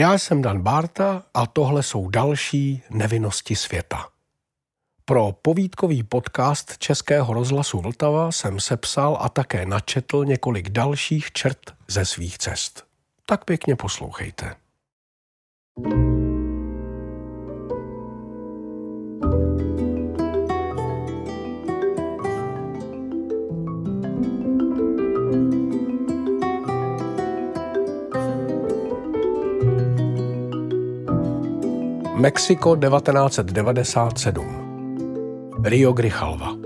Já jsem Dan Barta a tohle jsou další nevinnosti světa. Pro povídkový podcast Českého rozhlasu Vltava jsem sepsal a také načetl několik dalších čert ze svých cest. Tak pěkně poslouchejte. Mexiko 1997 Rio Grijalva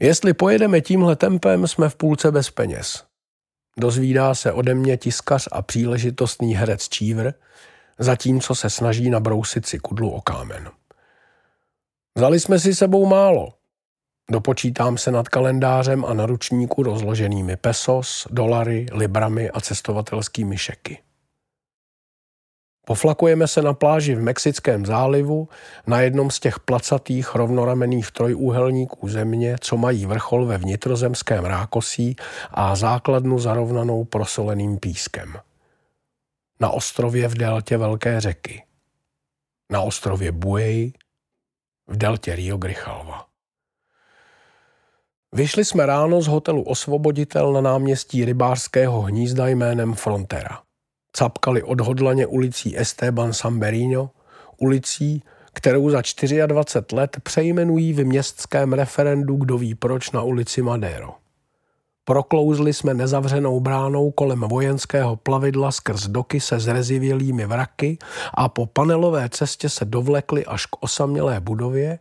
Jestli pojedeme tímhle tempem, jsme v půlce bez peněz. Dozvídá se ode mě tiskař a příležitostný herec Čívr, zatímco se snaží nabrousit si kudlu o kámen. Vzali jsme si sebou málo – Dopočítám se nad kalendářem a na ručníku rozloženými pesos, dolary, librami a cestovatelskými šeky. Poflakujeme se na pláži v Mexickém zálivu na jednom z těch placatých rovnoramenných trojúhelníků země, co mají vrchol ve vnitrozemském rákosí a základnu zarovnanou prosoleným pískem. Na ostrově v deltě Velké řeky. Na ostrově Buey v deltě Rio Grijalva. Vyšli jsme ráno z hotelu Osvoboditel na náměstí rybářského hnízda jménem Frontera. Capkali odhodlaně ulicí Esteban Samberino, ulicí, kterou za 24 let přejmenují v městském referendu kdo ví proč na ulici Madero. Proklouzli jsme nezavřenou bránou kolem vojenského plavidla skrz doky se zrezivělými vraky a po panelové cestě se dovlekli až k osamělé budově,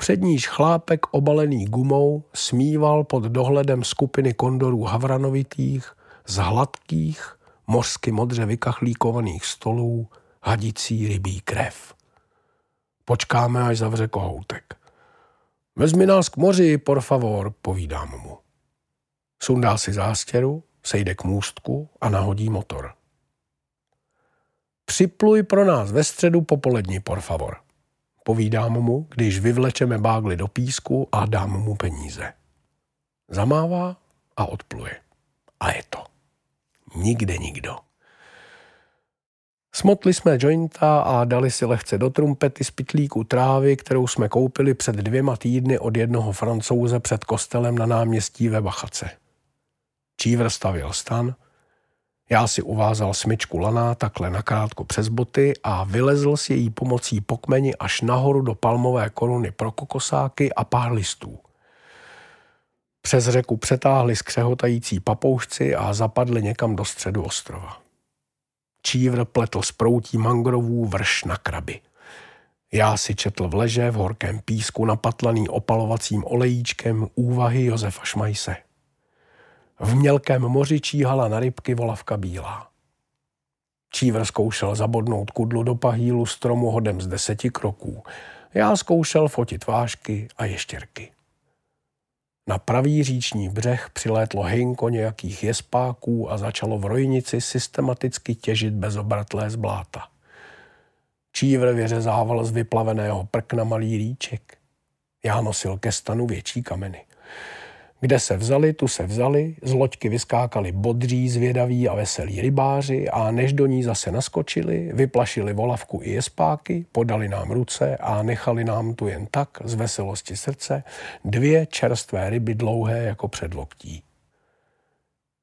před níž chlápek obalený gumou smíval pod dohledem skupiny kondorů havranovitých z hladkých, mořsky modře vykachlíkovaných stolů hadící rybí krev. Počkáme, až zavře kohoutek. Vezmi nás k moři, por favor, povídám mu. Sundá si zástěru, sejde k můstku a nahodí motor. Připluj pro nás ve středu popolední, por favor povídám mu, když vyvlečeme bágly do písku a dám mu peníze. Zamává a odpluje. A je to. Nikde nikdo. Smotli jsme jointa a dali si lehce do trumpety z pitlíku trávy, kterou jsme koupili před dvěma týdny od jednoho francouze před kostelem na náměstí ve Bachace. Čívr stavil stan – já si uvázal smyčku lana takhle nakrátko přes boty a vylezl s její pomocí pokmeni až nahoru do palmové koruny pro kokosáky a pár listů. Přes řeku přetáhli skřehotající papoušci a zapadli někam do středu ostrova. Čívr pletl z proutí mangrovů vrš na kraby. Já si četl v leže v horkém písku napatlaný opalovacím olejíčkem úvahy Josefa Šmajse – v mělkém moři číhala na rybky volavka bílá. Čívr zkoušel zabodnout kudlu do pahýlu stromu hodem z deseti kroků. Já zkoušel fotit vášky a ještěrky. Na pravý říční břeh přilétlo hejnko nějakých jespáků a začalo v rojnici systematicky těžit bezobratlé z bláta. Čívr vyřezával z vyplaveného prkna malý rýček. Já nosil ke stanu větší kameny. Kde se vzali, tu se vzali, z loďky vyskákali bodří, zvědaví a veselí rybáři a než do ní zase naskočili, vyplašili volavku i jespáky, podali nám ruce a nechali nám tu jen tak, z veselosti srdce, dvě čerstvé ryby dlouhé jako předloktí.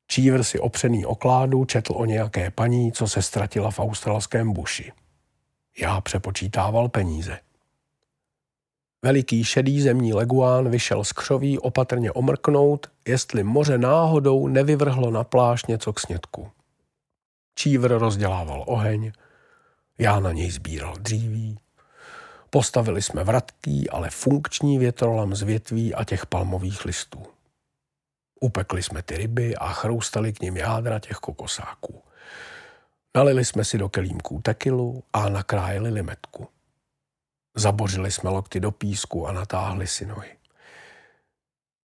Čívr si opřený okládu četl o nějaké paní, co se ztratila v australském buši. Já přepočítával peníze. Veliký šedý zemní leguán vyšel z křoví opatrně omrknout, jestli moře náhodou nevyvrhlo na pláž něco k snědku. Čívr rozdělával oheň, já na něj sbíral dříví. Postavili jsme vratký, ale funkční větrolam z větví a těch palmových listů. Upekli jsme ty ryby a chroustali k ním jádra těch kokosáků. Nalili jsme si do kelímků tekilu a nakrájeli limetku. Zabořili jsme lokty do písku a natáhli si nohy.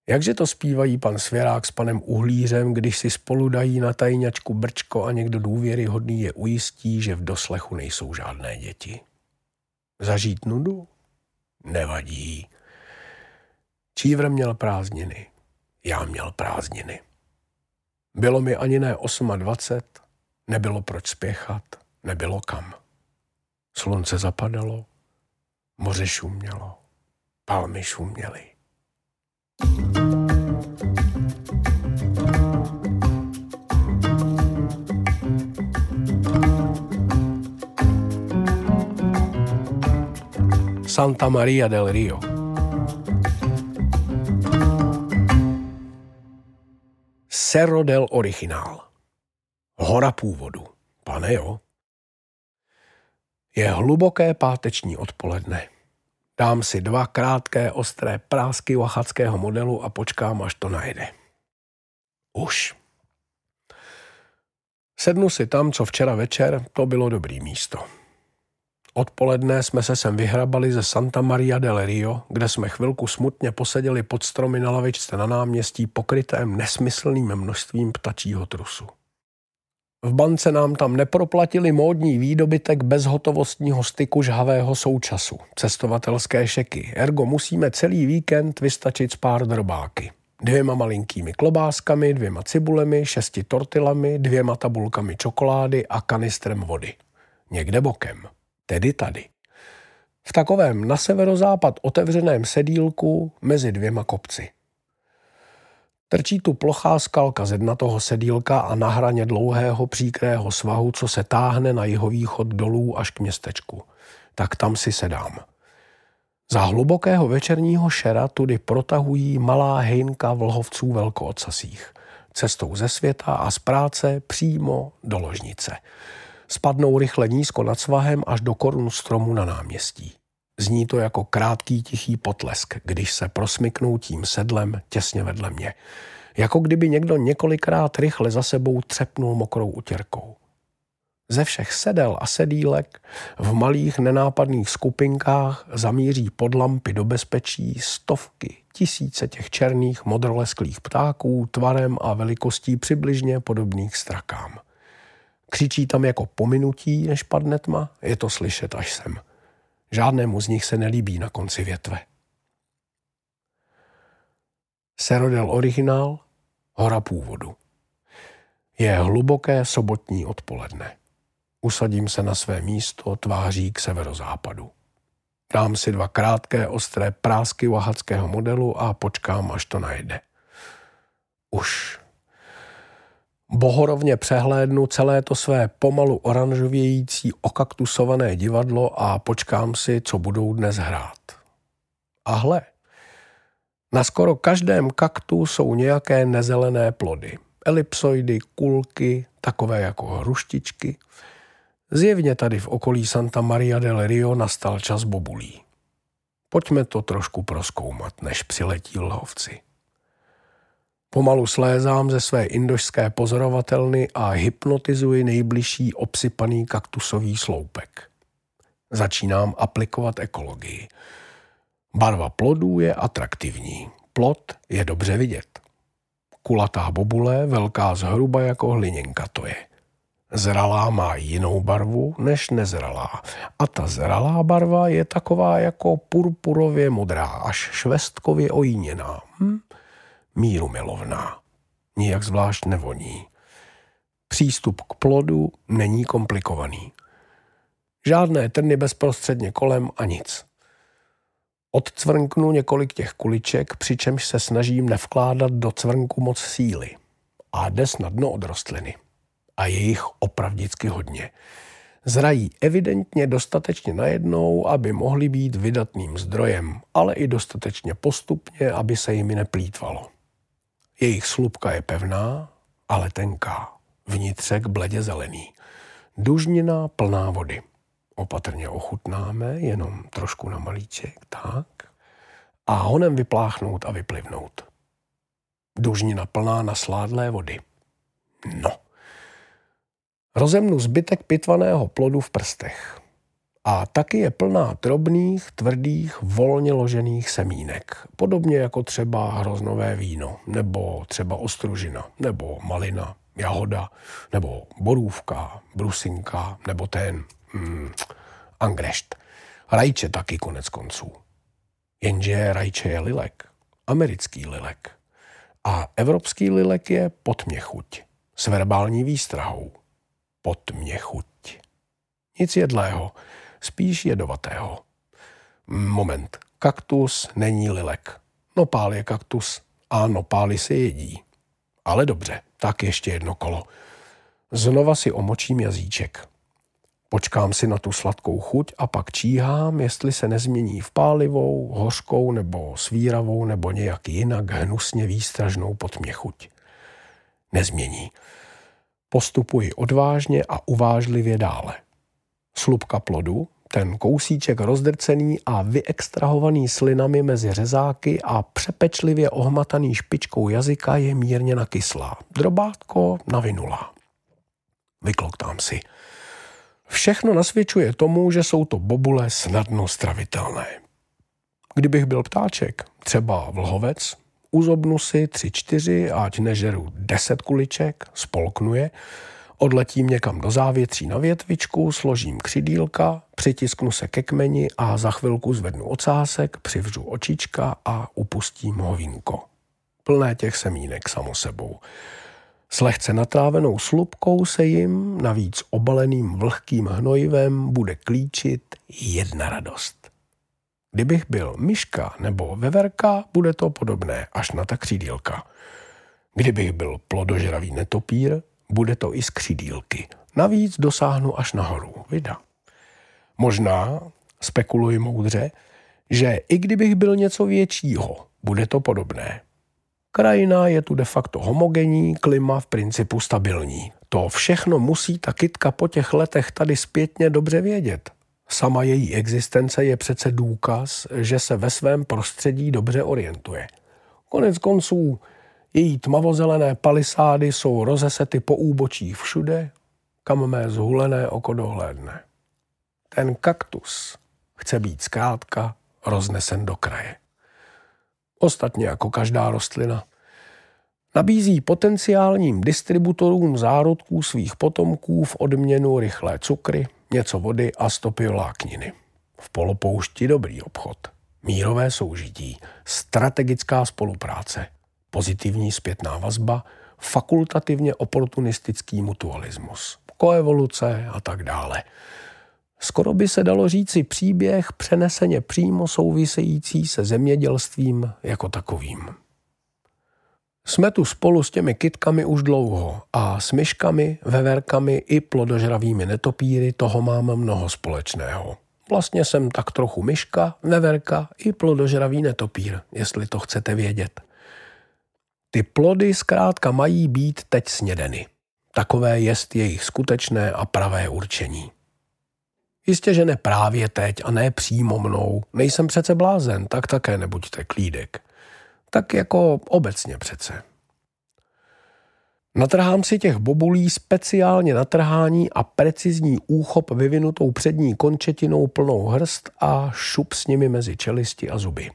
Jakže to zpívají pan Svěrák s panem Uhlířem, když si spolu dají na tajňačku brčko a někdo důvěryhodný je ujistí, že v doslechu nejsou žádné děti. Zažít nudu? Nevadí. Čívr měl prázdniny. Já měl prázdniny. Bylo mi ani ne 28, nebylo proč spěchat, nebylo kam. Slunce zapadalo, moře šumělo, palmy šuměly. Santa Maria del Rio. Cerro del Original. Hora původu. Pane jo. Je hluboké páteční odpoledne. Dám si dva krátké ostré prásky oaxackého modelu a počkám, až to najde. Už. Sednu si tam, co včera večer, to bylo dobrý místo. Odpoledne jsme se sem vyhrabali ze Santa Maria del Rio, kde jsme chvilku smutně poseděli pod stromy na lavičce na náměstí pokrytém nesmyslným množstvím ptačího trusu. V bance nám tam neproplatili módní výdobytek bezhotovostního styku žhavého současu, cestovatelské šeky, ergo musíme celý víkend vystačit s pár drobáky. Dvěma malinkými klobáskami, dvěma cibulemi, šesti tortilami, dvěma tabulkami čokolády a kanistrem vody. Někde bokem tedy tady. V takovém na severozápad otevřeném sedílku mezi dvěma kopci. Trčí tu plochá skalka z toho sedílka a na hraně dlouhého příkrého svahu, co se táhne na jihovýchod dolů až k městečku. Tak tam si sedám. Za hlubokého večerního šera tudy protahují malá hejnka vlhovců velkoocasích. Cestou ze světa a z práce přímo do ložnice spadnou rychle nízko nad svahem až do korun stromu na náměstí. Zní to jako krátký tichý potlesk, když se prosmyknou tím sedlem těsně vedle mě. Jako kdyby někdo několikrát rychle za sebou třepnul mokrou utěrkou. Ze všech sedel a sedílek v malých nenápadných skupinkách zamíří pod lampy do bezpečí stovky, tisíce těch černých modrolesklých ptáků tvarem a velikostí přibližně podobných strakám. Křičí tam jako pominutí, než padne tma, je to slyšet až sem. Žádnému z nich se nelíbí na konci větve. Serodel originál, hora původu. Je hluboké sobotní odpoledne. Usadím se na své místo tváří k severozápadu. Dám si dva krátké ostré prásky oaxackého modelu a počkám, až to najde. Už bohorovně přehlédnu celé to své pomalu oranžovějící okaktusované divadlo a počkám si, co budou dnes hrát. A hle, na skoro každém kaktu jsou nějaké nezelené plody. Elipsoidy, kulky, takové jako hruštičky. Zjevně tady v okolí Santa Maria del Rio nastal čas bobulí. Pojďme to trošku proskoumat, než přiletí lhovci. Pomalu slézám ze své indošské pozorovatelny a hypnotizuji nejbližší obsypaný kaktusový sloupek. Začínám aplikovat ekologii. Barva plodů je atraktivní. Plod je dobře vidět. Kulatá bobule, velká zhruba jako hliněnka to je. Zralá má jinou barvu než nezralá. A ta zralá barva je taková jako purpurově modrá, až švestkově ojíněná. Hm? Míru milovná. Nijak zvlášť nevoní. Přístup k plodu není komplikovaný. Žádné trny bezprostředně kolem a nic. Odcvrnknu několik těch kuliček, přičemž se snažím nevkládat do cvrnku moc síly. A jde snadno od rostliny. A je jich opravdicky hodně. Zrají evidentně dostatečně najednou, aby mohly být vydatným zdrojem, ale i dostatečně postupně, aby se jimi neplýtvalo. Jejich slupka je pevná, ale tenká. Vnitřek bledě zelený. Dužnina plná vody. Opatrně ochutnáme, jenom trošku na malíček, tak. A honem vypláchnout a vyplivnout. Dužnina plná na sládlé vody. No. Rozemnu zbytek pitvaného plodu v prstech a taky je plná drobných, tvrdých, volně ložených semínek. Podobně jako třeba hroznové víno, nebo třeba ostružina, nebo malina, jahoda, nebo borůvka, brusinka, nebo ten mm, angrešt. Rajče taky konec konců. Jenže rajče je lilek, americký lilek. A evropský lilek je podměchuť s verbální výstrahou. Podměchuť. Nic jedlého, spíš jedovatého. Moment. Kaktus není lilek. Nopál je kaktus a nopály se jedí. Ale dobře, tak ještě jedno kolo. Znova si omočím jazyček. Počkám si na tu sladkou chuť a pak číhám, jestli se nezmění v pálivou, hořkou nebo svíravou nebo nějak jinak hnusně výstražnou chuť. Nezmění. Postupuji odvážně a uvážlivě dále. Slupka plodu, ten kousíček rozdrcený a vyextrahovaný slinami mezi řezáky a přepečlivě ohmataný špičkou jazyka je mírně nakyslá. Drobátko navinulá. Vykloktám si. Všechno nasvědčuje tomu, že jsou to bobule snadno stravitelné. Kdybych byl ptáček, třeba vlhovec, uzobnu si tři, čtyři, ať nežeru deset kuliček, spolknu je, odletím někam do závětří na větvičku, složím křidílka, přitisknu se ke kmeni a za chvilku zvednu ocásek, přivřu očička a upustím hovínko. Plné těch semínek samo sebou. S lehce natrávenou slupkou se jim, navíc obaleným vlhkým hnojivem, bude klíčit jedna radost. Kdybych byl myška nebo veverka, bude to podobné až na ta křídílka. Kdybych byl plodožravý netopír, bude to i z křídílky. Navíc dosáhnu až nahoru. Vida. Možná, spekuluji moudře, že i kdybych byl něco většího, bude to podobné. Krajina je tu de facto homogenní, klima v principu stabilní. To všechno musí ta kytka po těch letech tady zpětně dobře vědět. Sama její existence je přece důkaz, že se ve svém prostředí dobře orientuje. Konec konců, její tmavozelené palisády jsou rozesety po úbočí všude, kam mé zhulené oko dohlédne. Ten kaktus chce být zkrátka roznesen do kraje ostatně jako každá rostlina. Nabízí potenciálním distributorům zárodků svých potomků v odměnu rychlé cukry, něco vody a stopy vlákniny. V polopoušti dobrý obchod, mírové soužití, strategická spolupráce, pozitivní zpětná vazba, fakultativně oportunistický mutualismus, koevoluce a tak dále. Skoro by se dalo říci příběh přeneseně přímo související se zemědělstvím jako takovým. Jsme tu spolu s těmi kytkami už dlouho a s myškami, veverkami i plodožravými netopíry toho mám mnoho společného. Vlastně jsem tak trochu myška, veverka i plodožravý netopír, jestli to chcete vědět. Ty plody zkrátka mají být teď snědeny. Takové jest jejich skutečné a pravé určení. Jistě, že ne právě teď a ne přímo mnou. Nejsem přece blázen, tak také nebuďte klídek. Tak jako obecně přece. Natrhám si těch bobulí speciálně na trhání a precizní úchop vyvinutou přední končetinou plnou hrst a šup s nimi mezi čelisti a zuby.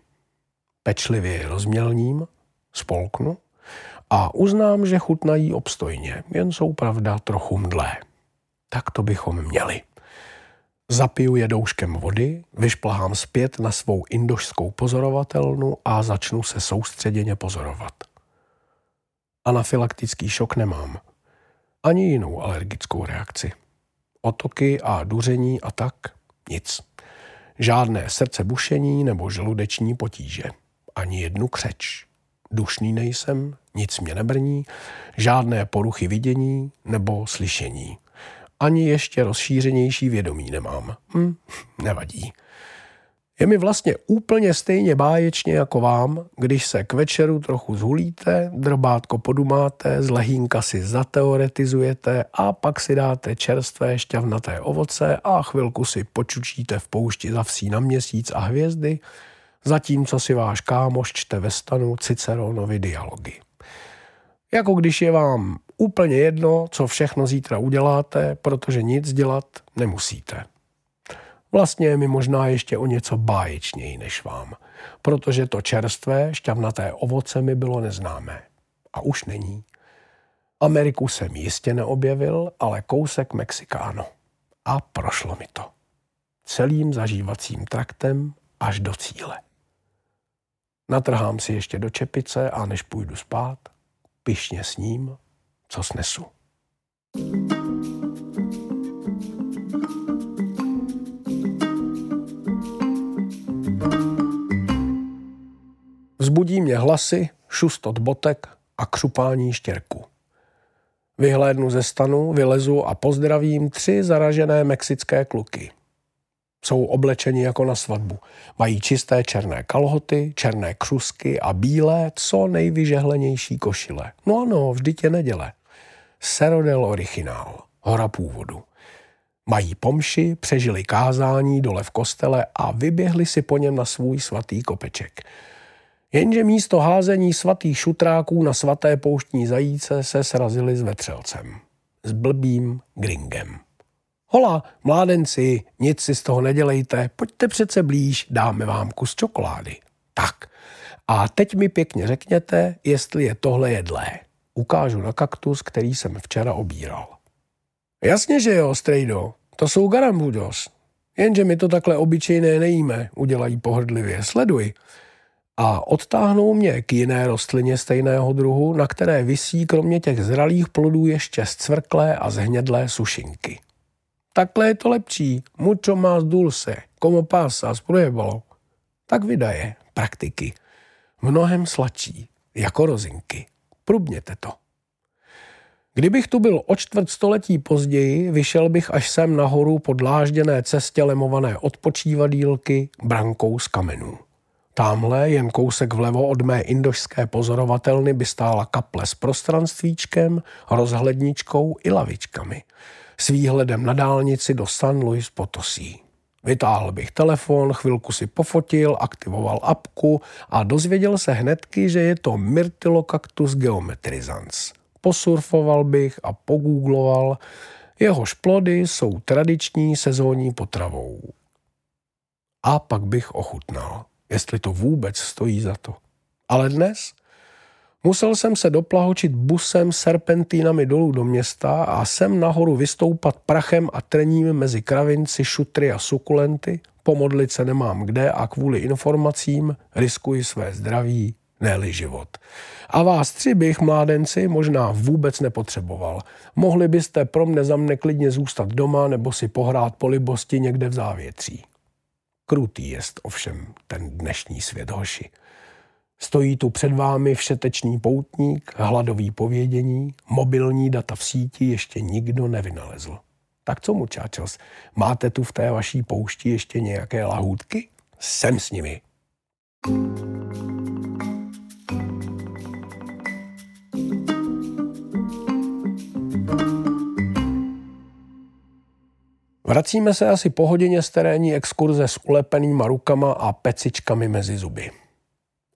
Pečlivě rozmělním, spolknu a uznám, že chutnají obstojně, jen jsou pravda trochu mdlé. Tak to bychom měli. Zapiju je douškem vody, vyšplhám zpět na svou indošskou pozorovatelnu a začnu se soustředěně pozorovat. Anafylaktický šok nemám. Ani jinou alergickou reakci. Otoky a duření a tak nic. Žádné srdce bušení nebo žaludeční potíže. Ani jednu křeč. Dušný nejsem, nic mě nebrní, žádné poruchy vidění nebo slyšení ani ještě rozšířenější vědomí nemám. Hm, nevadí. Je mi vlastně úplně stejně báječně jako vám, když se k večeru trochu zhulíte, drbátko podumáte, z lehínka si zateoretizujete a pak si dáte čerstvé šťavnaté ovoce a chvilku si počučíte v poušti za vsí na měsíc a hvězdy, zatímco si váš kámoš čte ve stanu Ciceronovi dialogy. Jako když je vám úplně jedno, co všechno zítra uděláte, protože nic dělat nemusíte. Vlastně je mi možná ještě o něco báječněji než vám, protože to čerstvé, šťavnaté ovoce mi bylo neznámé. A už není. Ameriku jsem jistě neobjevil, ale kousek Mexikáno. A prošlo mi to. Celým zažívacím traktem až do cíle. Natrhám si ještě do čepice a než půjdu spát, pišně s ním, co snesu. Vzbudí mě hlasy, šust od botek a křupání štěrku. Vyhlédnu ze stanu, vylezu a pozdravím tři zaražené mexické kluky. Jsou oblečeni jako na svatbu. Mají čisté černé kalhoty, černé křusky a bílé, co nejvyžehlenější košile. No ano, vždyť je neděle. Serodel originál, hora původu. Mají pomši, přežili kázání dole v kostele a vyběhli si po něm na svůj svatý kopeček. Jenže místo házení svatých šutráků na svaté pouštní zajíce se srazili s vetřelcem. S blbým gringem. Hola, mládenci, nic si z toho nedělejte, pojďte přece blíž, dáme vám kus čokolády. Tak, a teď mi pěkně řekněte, jestli je tohle jedlé. Ukážu na kaktus, který jsem včera obíral. Jasně, že jo, strejdo, to jsou garambudos. Jenže my to takhle obyčejné nejíme, udělají pohrdlivě. Sleduj a odtáhnou mě k jiné rostlině stejného druhu, na které visí kromě těch zralých plodů ještě zcvrklé a zhnědlé sušinky. Takhle je to lepší. Mucho más dulce. Como pasa, sprojebalo. Tak vydaje praktiky. Mnohem sladší, jako rozinky. Prubněte to. Kdybych tu byl o čtvrt století později, vyšel bych až sem nahoru po dlážděné cestě lemované odpočívadílky brankou z kamenů. Tamhle, jen kousek vlevo od mé indošské pozorovatelny, by stála kaple s prostranstvíčkem, rozhledničkou i lavičkami. S výhledem na dálnici do San Luis Potosí. Vytáhl bych telefon, chvilku si pofotil, aktivoval apku a dozvěděl se hnedky, že je to Myrtillocactus geometrizans. Posurfoval bych a pogoogloval. Jehož plody jsou tradiční sezónní potravou. A pak bych ochutnal jestli to vůbec stojí za to. Ale dnes musel jsem se doplahočit busem serpentínami dolů do města a sem nahoru vystoupat prachem a trením mezi kravinci, šutry a sukulenty, pomodlit se nemám kde a kvůli informacím riskuji své zdraví, ne život. A vás tři bych, mládenci, možná vůbec nepotřeboval. Mohli byste pro mne za mne klidně zůstat doma nebo si pohrát po libosti někde v závětří. Krutý jest ovšem ten dnešní svět hoši. Stojí tu před vámi všetečný poutník, hladový povědění, mobilní data v síti ještě nikdo nevynalezl. Tak co mu, čáčos, máte tu v té vaší poušti ještě nějaké lahůdky? Sem s nimi. Vracíme se asi po hodině z terénní exkurze s ulepenýma rukama a pecičkami mezi zuby.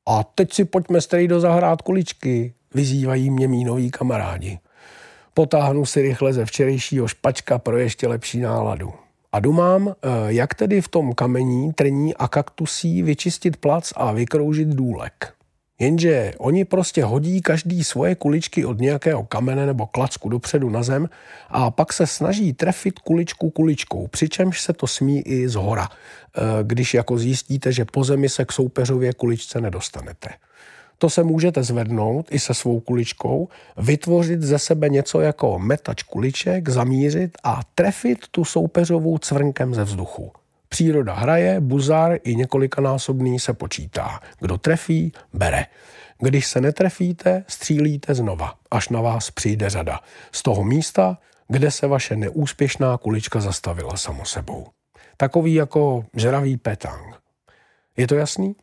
A teď si pojďme do zahrát kuličky, vyzývají mě mý noví kamarádi. Potáhnu si rychle ze včerejšího špačka pro ještě lepší náladu. A dumám, eh, jak tedy v tom kamení, trní a kaktusí vyčistit plac a vykroužit důlek. Jenže oni prostě hodí každý svoje kuličky od nějakého kamene nebo klacku dopředu na zem a pak se snaží trefit kuličku kuličkou, přičemž se to smí i z hora, eh, když jako zjistíte, že po zemi se k soupeřově kuličce nedostanete. To se můžete zvednout i se svou kuličkou, vytvořit ze sebe něco jako metač kuliček, zamířit a trefit tu soupeřovou cvrnkem ze vzduchu. Příroda hraje, buzár i několikanásobný se počítá. Kdo trefí, bere. Když se netrefíte, střílíte znova, až na vás přijde řada. Z toho místa, kde se vaše neúspěšná kulička zastavila samo sebou. Takový jako žravý petang. Je to jasný?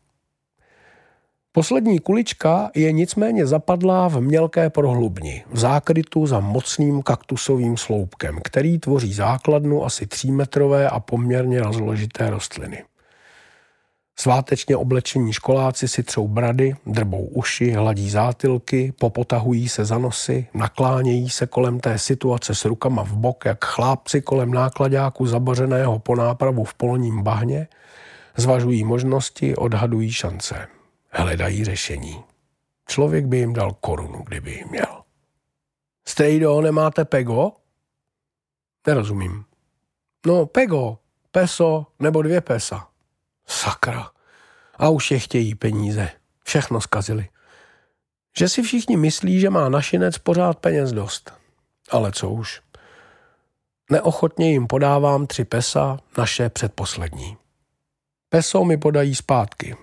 Poslední kulička je nicméně zapadlá v mělké prohlubni, v zákrytu za mocným kaktusovým sloupkem, který tvoří základnu asi třímetrové a poměrně rozložité rostliny. Svátečně oblečení školáci si třou brady, drbou uši, hladí zátylky, popotahují se za nosy, naklánějí se kolem té situace s rukama v bok, jak chlápci kolem nákladáku zabořeného po nápravu v polním bahně, zvažují možnosti, odhadují šance hledají řešení. Člověk by jim dal korunu, kdyby jim měl. Strejdo, nemáte pego? Nerozumím. No, pego, peso nebo dvě pesa. Sakra. A už je chtějí peníze. Všechno zkazili. Že si všichni myslí, že má našinec pořád peněz dost. Ale co už. Neochotně jim podávám tři pesa, naše předposlední. Peso mi podají zpátky.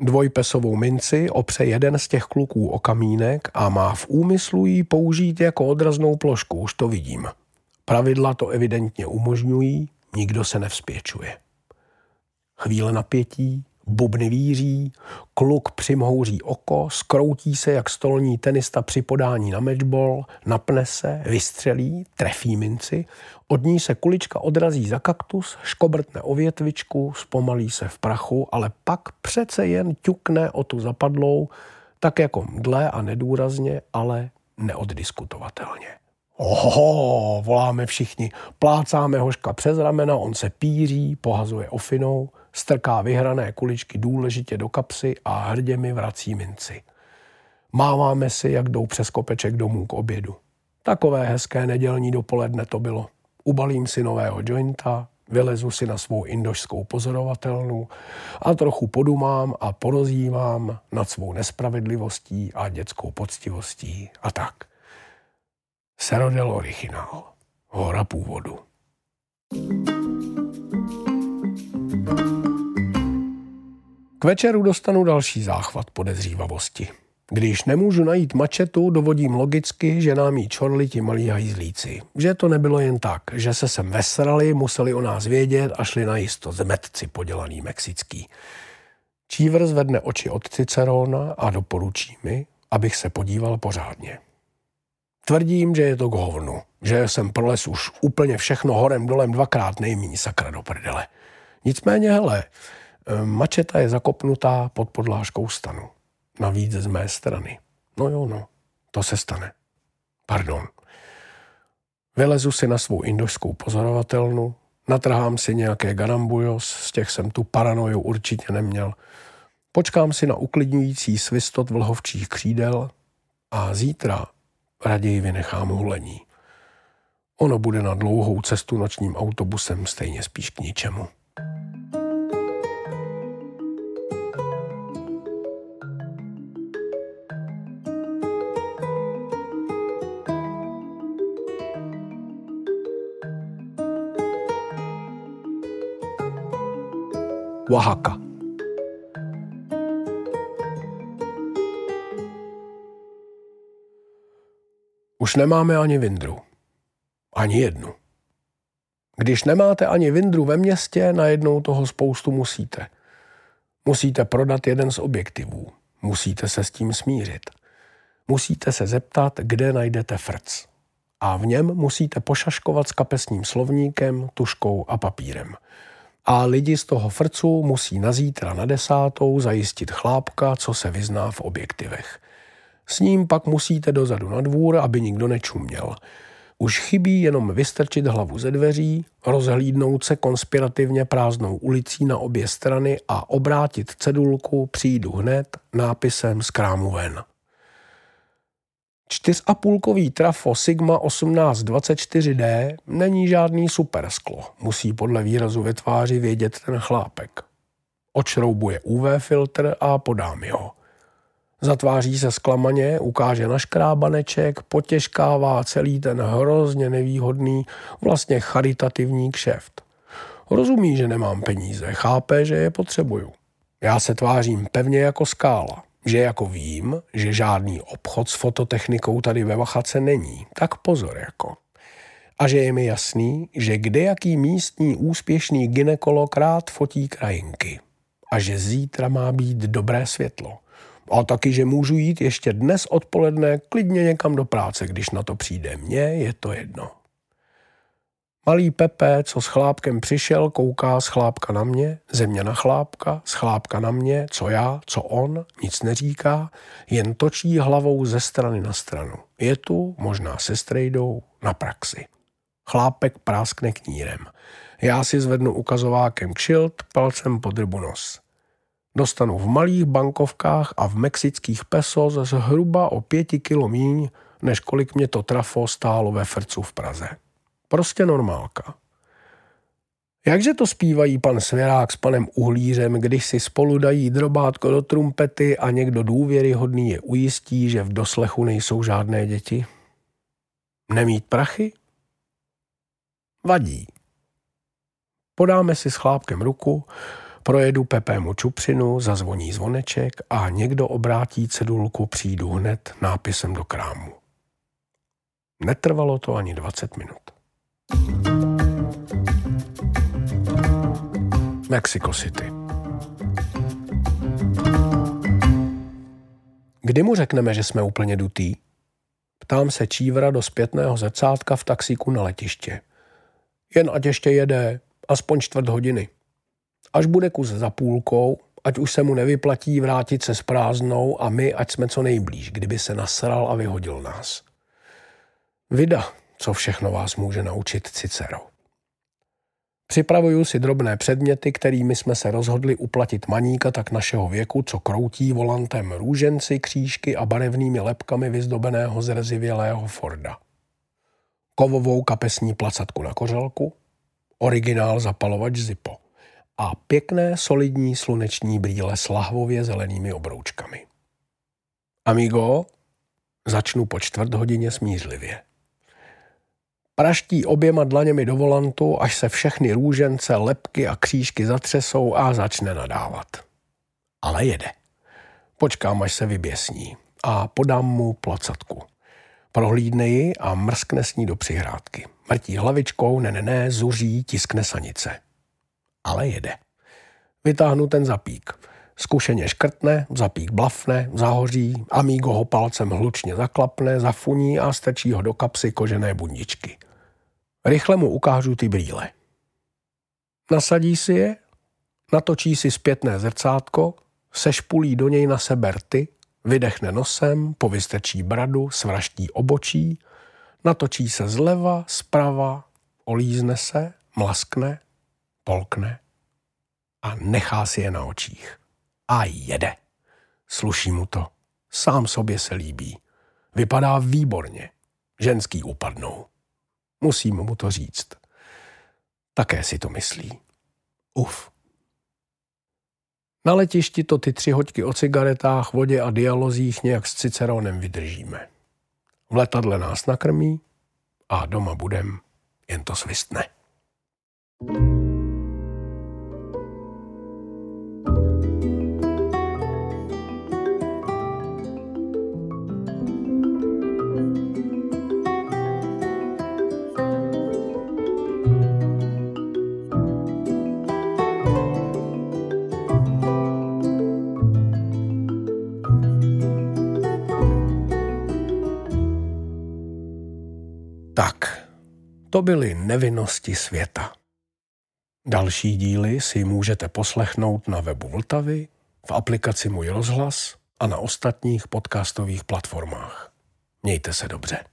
Dvojpesovou minci opře jeden z těch kluků o kamínek a má v úmyslu ji použít jako odraznou plošku, už to vidím. Pravidla to evidentně umožňují, nikdo se nevzpěčuje. Chvíle napětí, bubny víří, kluk přimhouří oko, skroutí se jak stolní tenista při podání na matchball, napne se, vystřelí, trefí minci, od ní se kulička odrazí za kaktus, škobrtne o větvičku, zpomalí se v prachu, ale pak přece jen ťukne o tu zapadlou, tak jako dle a nedůrazně, ale neoddiskutovatelně. Oho, voláme všichni, plácáme hoška přes ramena, on se píří, pohazuje ofinou, strká vyhrané kuličky důležitě do kapsy a hrdě mi vrací minci. Máváme si, jak jdou přes kopeček domů k obědu. Takové hezké nedělní dopoledne to bylo. Ubalím si nového jointa, vylezu si na svou indošskou pozorovatelnu a trochu podumám a porozívám nad svou nespravedlivostí a dětskou poctivostí a tak. Serodel originál. Hora původu. K večeru dostanu další záchvat podezřívavosti. Když nemůžu najít mačetu, dovodím logicky, že nám jí čorli ti malí hajzlíci. Že to nebylo jen tak, že se sem vesrali, museli o nás vědět a šli na jisto zmetci podělaný mexický. Číver zvedne oči od Cicerona a doporučí mi, abych se podíval pořádně. Tvrdím, že je to k hovnu, že jsem proles už úplně všechno horem dolem dvakrát nejmíň sakra do prdele. Nicméně, hele, mačeta je zakopnutá pod podlážkou stanu. Navíc z mé strany. No jo, no, to se stane. Pardon. Vylezu si na svou indošskou pozorovatelnu, natrhám si nějaké garambujos, z těch jsem tu paranoju určitě neměl. Počkám si na uklidňující svistot vlhovčích křídel a zítra raději vynechám hulení. Ono bude na dlouhou cestu nočním autobusem stejně spíš k ničemu. Oaxaca. Už nemáme ani vindru. Ani jednu. Když nemáte ani vindru ve městě, najednou toho spoustu musíte. Musíte prodat jeden z objektivů. Musíte se s tím smířit. Musíte se zeptat, kde najdete frc. A v něm musíte pošaškovat s kapesním slovníkem, tuškou a papírem – a lidi z toho frcu musí na zítra na desátou zajistit chlápka, co se vyzná v objektivech. S ním pak musíte dozadu na dvůr, aby nikdo nečuměl. Už chybí jenom vystrčit hlavu ze dveří, rozhlídnout se konspirativně prázdnou ulicí na obě strany a obrátit cedulku přijdu hned nápisem z krámu ven. Čtyřapůlkový trafo Sigma 1824D není žádný supersklo, musí podle výrazu ve tváři vědět ten chlápek. Odšroubuje UV filtr a podám ho. Zatváří se zklamaně, ukáže na škrábaneček, potěžkává celý ten hrozně nevýhodný, vlastně charitativní kšeft. Rozumí, že nemám peníze, chápe, že je potřebuju. Já se tvářím pevně jako skála že jako vím, že žádný obchod s fototechnikou tady ve Vachace není, tak pozor jako. A že je mi jasný, že kde jaký místní úspěšný ginekolog rád fotí krajinky. A že zítra má být dobré světlo. A taky, že můžu jít ještě dnes odpoledne klidně někam do práce, když na to přijde. Mně je to jedno. Malý Pepe, co s chlápkem přišel, kouká z chlápka na mě, země na chlápka, z chlápka na mě, co já, co on, nic neříká, jen točí hlavou ze strany na stranu. Je tu, možná se strejdou, na praxi. Chlápek práskne knírem. Já si zvednu ukazovákem kšilt, palcem podrbu nos. Dostanu v malých bankovkách a v mexických pesos zhruba o pěti kilo míň, než kolik mě to trafo stálo ve frcu v Praze. Prostě normálka. Jakže to zpívají pan Svěrák s panem Uhlířem, když si spolu dají drobátko do trumpety a někdo důvěryhodný je ujistí, že v doslechu nejsou žádné děti? Nemít prachy? Vadí. Podáme si s chlápkem ruku, projedu Pepému čupřinu, zazvoní zvoneček a někdo obrátí cedulku přijdu hned nápisem do krámu. Netrvalo to ani 20 minut. Mexico City. Kdy mu řekneme, že jsme úplně dutý? Ptám se Čívra do zpětného zrcátka v taxíku na letiště. Jen ať ještě jede, aspoň čtvrt hodiny. Až bude kus za půlkou, ať už se mu nevyplatí vrátit se s prázdnou a my, ať jsme co nejblíž, kdyby se nasral a vyhodil nás. Vida, co všechno vás může naučit Cicero. Připravuju si drobné předměty, kterými jsme se rozhodli uplatit maníka tak našeho věku, co kroutí volantem růženci, křížky a barevnými lepkami vyzdobeného zrezivělého Forda. Kovovou kapesní placatku na kořelku, originál zapalovač Zippo a pěkné solidní sluneční brýle s lahvově zelenými obroučkami. Amigo, začnu po čtvrt hodině smířlivě. Praští oběma dlaněmi do volantu, až se všechny růžence, lepky a křížky zatřesou a začne nadávat. Ale jede. Počkám, až se vyběsní a podám mu placatku. Prohlídne ji a mrskne s ní do přihrádky. Mrtí hlavičkou, ne, ne, ne, zuří, tiskne sanice. Ale jede. Vytáhnu ten zapík. Zkušeně škrtne, zapík blafne, zahoří, amigo ho palcem hlučně zaklapne, zafuní a strčí ho do kapsy kožené bundičky. Rychle mu ukážu ty brýle. Nasadí si je, natočí si zpětné zrcátko, sešpulí do něj na sebe rty, vydechne nosem, povystrčí bradu, svraští obočí, natočí se zleva, zprava, olízne se, mlaskne, polkne a nechá si je na očích. A jede. Sluší mu to. Sám sobě se líbí. Vypadá výborně. Ženský upadnou. Musím mu to říct. Také si to myslí. Uf. Na letišti to ty tři hoďky o cigaretách, vodě a dialozích nějak s Ciceronem vydržíme. V letadle nás nakrmí a doma budem, jen to svistne. thank you byly nevinnosti světa. Další díly si můžete poslechnout na webu Vltavy, v aplikaci Můj rozhlas a na ostatních podcastových platformách. Mějte se dobře.